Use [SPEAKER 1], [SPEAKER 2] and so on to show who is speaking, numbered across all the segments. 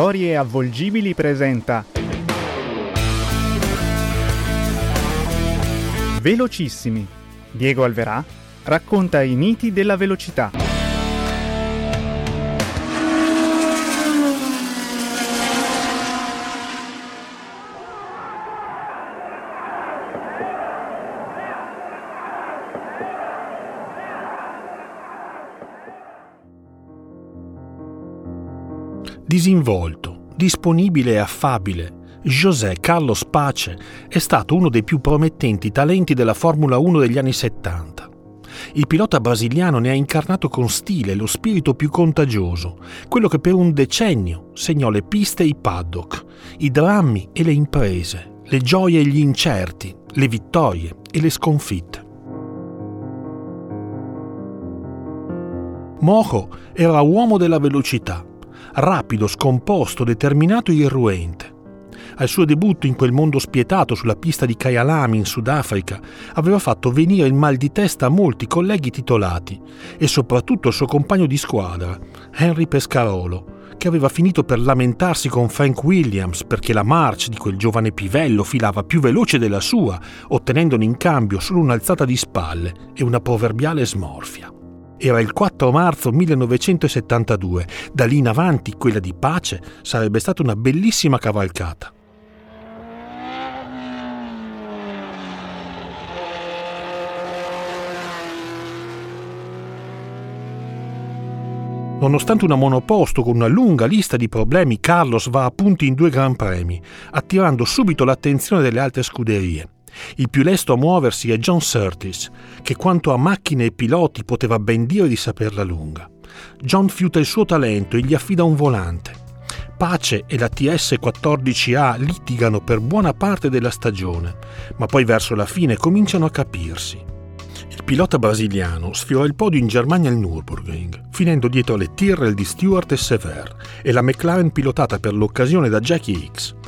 [SPEAKER 1] Storie avvolgibili presenta Velocissimi. Diego Alverà racconta i miti della velocità.
[SPEAKER 2] Disinvolto, disponibile e affabile, José Carlos Pace è stato uno dei più promettenti talenti della Formula 1 degli anni 70. Il pilota brasiliano ne ha incarnato con stile lo spirito più contagioso, quello che per un decennio segnò le piste e i paddock, i drammi e le imprese, le gioie e gli incerti, le vittorie e le sconfitte. Mojo era uomo della velocità, rapido, scomposto, determinato e irruente. Al suo debutto in quel mondo spietato sulla pista di Kyalami in Sudafrica aveva fatto venire il mal di testa a molti colleghi titolati e soprattutto al suo compagno di squadra, Henry Pescarolo, che aveva finito per lamentarsi con Frank Williams perché la marcia di quel giovane pivello filava più veloce della sua, ottenendone in cambio solo un'alzata di spalle e una proverbiale smorfia. Era il 4 marzo 1972. Da lì in avanti quella di pace sarebbe stata una bellissima cavalcata. Nonostante una monoposto con una lunga lista di problemi, Carlos va a punti in due Gran Premi, attirando subito l'attenzione delle altre scuderie. Il più lesto a muoversi è John Surtees, che quanto a macchine e piloti poteva ben dire di saperla lunga. John fiuta il suo talento e gli affida un volante. Pace e la TS-14A litigano per buona parte della stagione, ma poi verso la fine cominciano a capirsi. Il pilota brasiliano sfiora il podio in Germania al Nürburgring, finendo dietro le Tyrrell di Stewart e Sever e la McLaren pilotata per l'occasione da Jackie Hicks.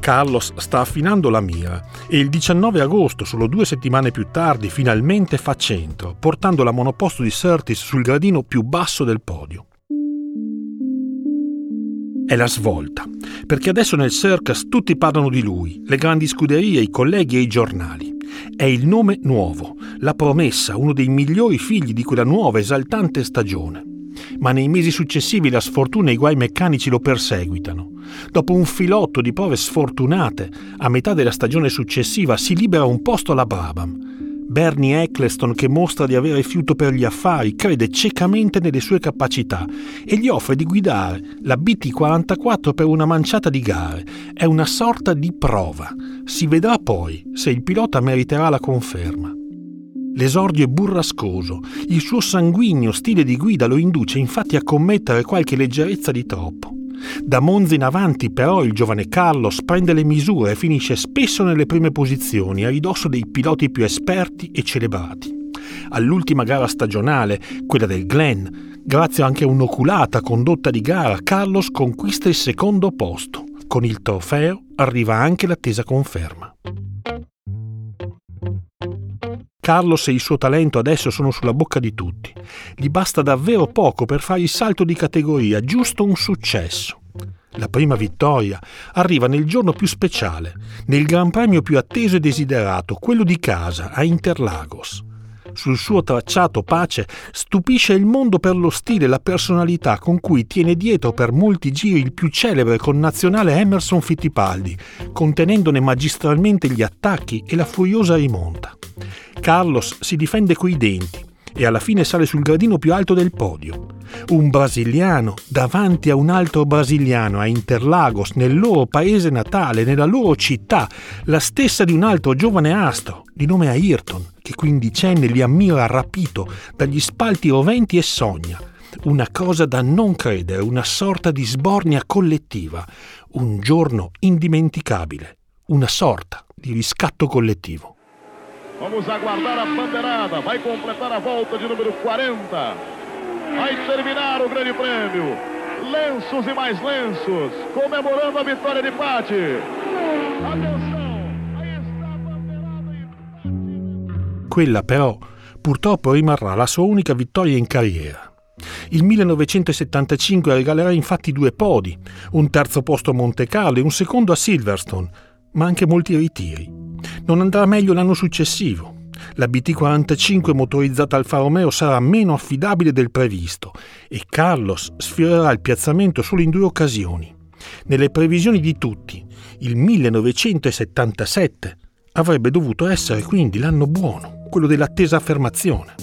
[SPEAKER 2] Carlos sta affinando la mira e il 19 agosto, solo due settimane più tardi, finalmente fa centro, portando la monoposto di Surtis sul gradino più basso del podio. È la svolta, perché adesso nel circus tutti parlano di lui, le grandi scuderie, i colleghi e i giornali. È il nome nuovo, la promessa, uno dei migliori figli di quella nuova esaltante stagione ma nei mesi successivi la sfortuna e i guai meccanici lo perseguitano. Dopo un filotto di prove sfortunate, a metà della stagione successiva si libera un posto alla Brabham. Bernie Eccleston, che mostra di avere fiuto per gli affari, crede ciecamente nelle sue capacità e gli offre di guidare la BT44 per una manciata di gare. È una sorta di prova. Si vedrà poi se il pilota meriterà la conferma. L'esordio è burrascoso, il suo sanguigno stile di guida lo induce infatti a commettere qualche leggerezza di troppo. Da Monza in avanti però il giovane Carlos prende le misure e finisce spesso nelle prime posizioni a ridosso dei piloti più esperti e celebrati. All'ultima gara stagionale, quella del Glen, grazie anche a un'oculata condotta di gara, Carlos conquista il secondo posto. Con il trofeo arriva anche l'attesa conferma. Carlos e il suo talento adesso sono sulla bocca di tutti. Gli basta davvero poco per fare il salto di categoria, giusto un successo. La prima vittoria arriva nel giorno più speciale, nel Gran Premio più atteso e desiderato, quello di casa, a Interlagos sul suo tracciato pace stupisce il mondo per lo stile e la personalità con cui tiene dietro per molti giri il più celebre connazionale Emerson Fittipaldi, contenendone magistralmente gli attacchi e la furiosa rimonta. Carlos si difende coi denti e alla fine sale sul gradino più alto del podio. Un brasiliano davanti a un altro brasiliano a Interlagos, nel loro paese natale, nella loro città, la stessa di un altro giovane astro, di nome Ayrton, che quindicenne li ammira rapito dagli spalti roventi e sogna. Una cosa da non credere, una sorta di sbornia collettiva, un giorno indimenticabile, una sorta di riscatto collettivo.
[SPEAKER 3] Vamos aguardar a bandeirada. Vai completar a volta de número 40. Vai terminar o Grande Prêmio. Lenços e mais lenços, comemorando a vitória de Pati.
[SPEAKER 2] Quella però purtroppo rimarrà la sua unica vittoria in carriera. Il 1975 regalerà infatti due podi, un terzo posto a Monte Carlo e un secondo a Silverstone, ma anche molti ritiri. Non andrà meglio l'anno successivo. La BT45 motorizzata Alfa Romeo sarà meno affidabile del previsto e Carlos sfiorerà il piazzamento solo in due occasioni. Nelle previsioni di tutti, il 1977 avrebbe dovuto essere quindi l'anno buono, quello dell'attesa affermazione.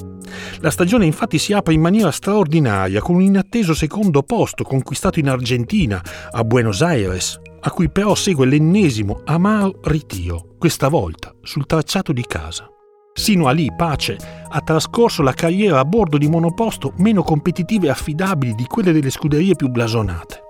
[SPEAKER 2] La stagione infatti si apre in maniera straordinaria con un inatteso secondo posto conquistato in Argentina, a Buenos Aires, a cui però segue l'ennesimo amaro ritiro, questa volta sul tracciato di casa. Sino a lì Pace ha trascorso la carriera a bordo di monoposto meno competitive e affidabili di quelle delle scuderie più blasonate.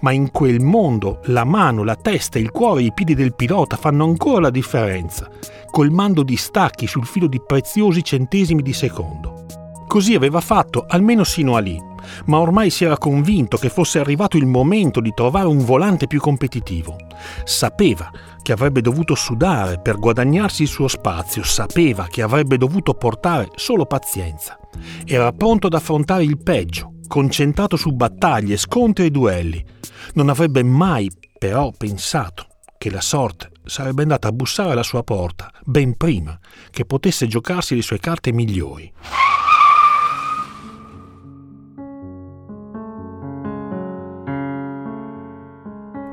[SPEAKER 2] Ma in quel mondo la mano, la testa, il cuore e i piedi del pilota fanno ancora la differenza, colmando distacchi sul filo di preziosi centesimi di secondo. Così aveva fatto almeno sino a lì, ma ormai si era convinto che fosse arrivato il momento di trovare un volante più competitivo. Sapeva che avrebbe dovuto sudare per guadagnarsi il suo spazio, sapeva che avrebbe dovuto portare solo pazienza. Era pronto ad affrontare il peggio, concentrato su battaglie, scontri e duelli. Non avrebbe mai però pensato che la sorte sarebbe andata a bussare alla sua porta ben prima che potesse giocarsi le sue carte migliori.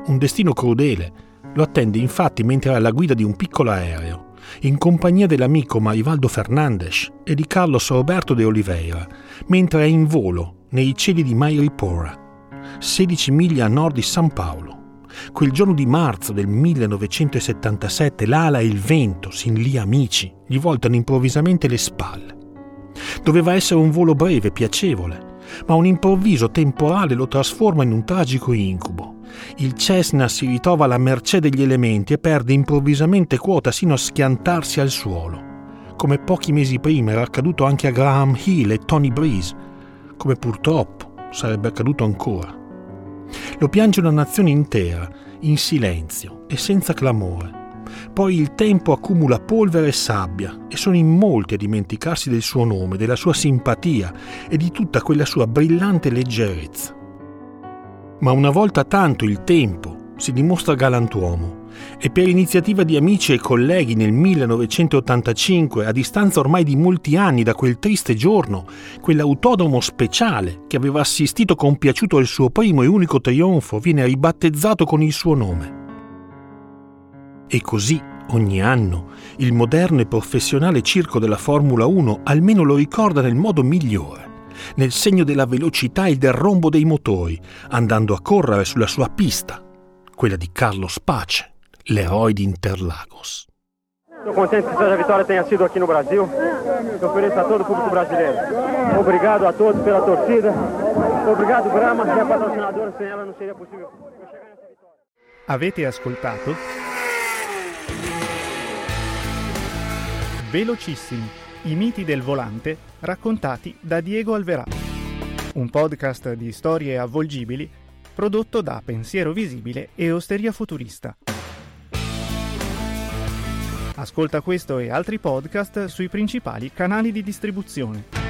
[SPEAKER 2] Un destino crudele lo attende infatti mentre è alla guida di un piccolo aereo, in compagnia dell'amico Marivaldo Fernandes e di Carlos Roberto de Oliveira, mentre è in volo nei cieli di Mairipora, 16 miglia a nord di San Paolo. Quel giorno di marzo del 1977 l'ala e il vento, sin lì amici, gli voltano improvvisamente le spalle. Doveva essere un volo breve, piacevole, ma un improvviso temporale lo trasforma in un tragico incubo. Il Cessna si ritrova alla mercé degli elementi e perde improvvisamente quota sino a schiantarsi al suolo, come pochi mesi prima era accaduto anche a Graham Hill e Tony Breeze, come purtroppo sarebbe accaduto ancora. Lo piange una nazione intera, in silenzio e senza clamore. Poi il tempo accumula polvere e sabbia e sono in molti a dimenticarsi del suo nome, della sua simpatia e di tutta quella sua brillante leggerezza. Ma una volta tanto il tempo si dimostra galantuomo e per iniziativa di amici e colleghi nel 1985, a distanza ormai di molti anni da quel triste giorno, quell'autodromo speciale che aveva assistito compiaciuto al suo primo e unico trionfo viene ribattezzato con il suo nome. E così ogni anno il moderno e professionale circo della Formula 1 almeno lo ricorda nel modo migliore nel segno della velocità e del rombo dei motori, andando a correre sulla sua pista, quella di Carlos Pace, l'eroe di Interlagos.
[SPEAKER 4] Estou contente que essa vitória tenha sido aqui no Brasil. Eu ofereço a todo o público brasileiro. Obrigado a todos pela torcida. Obrigado, Brahma, que é patrocinadora. Sem ela não seria possível.
[SPEAKER 1] Avete ascoltato? Velocissimi, i miti del volante raccontati da Diego Alverà. Un podcast di storie avvolgibili prodotto da Pensiero Visibile e Osteria Futurista. Ascolta questo e altri podcast sui principali canali di distribuzione.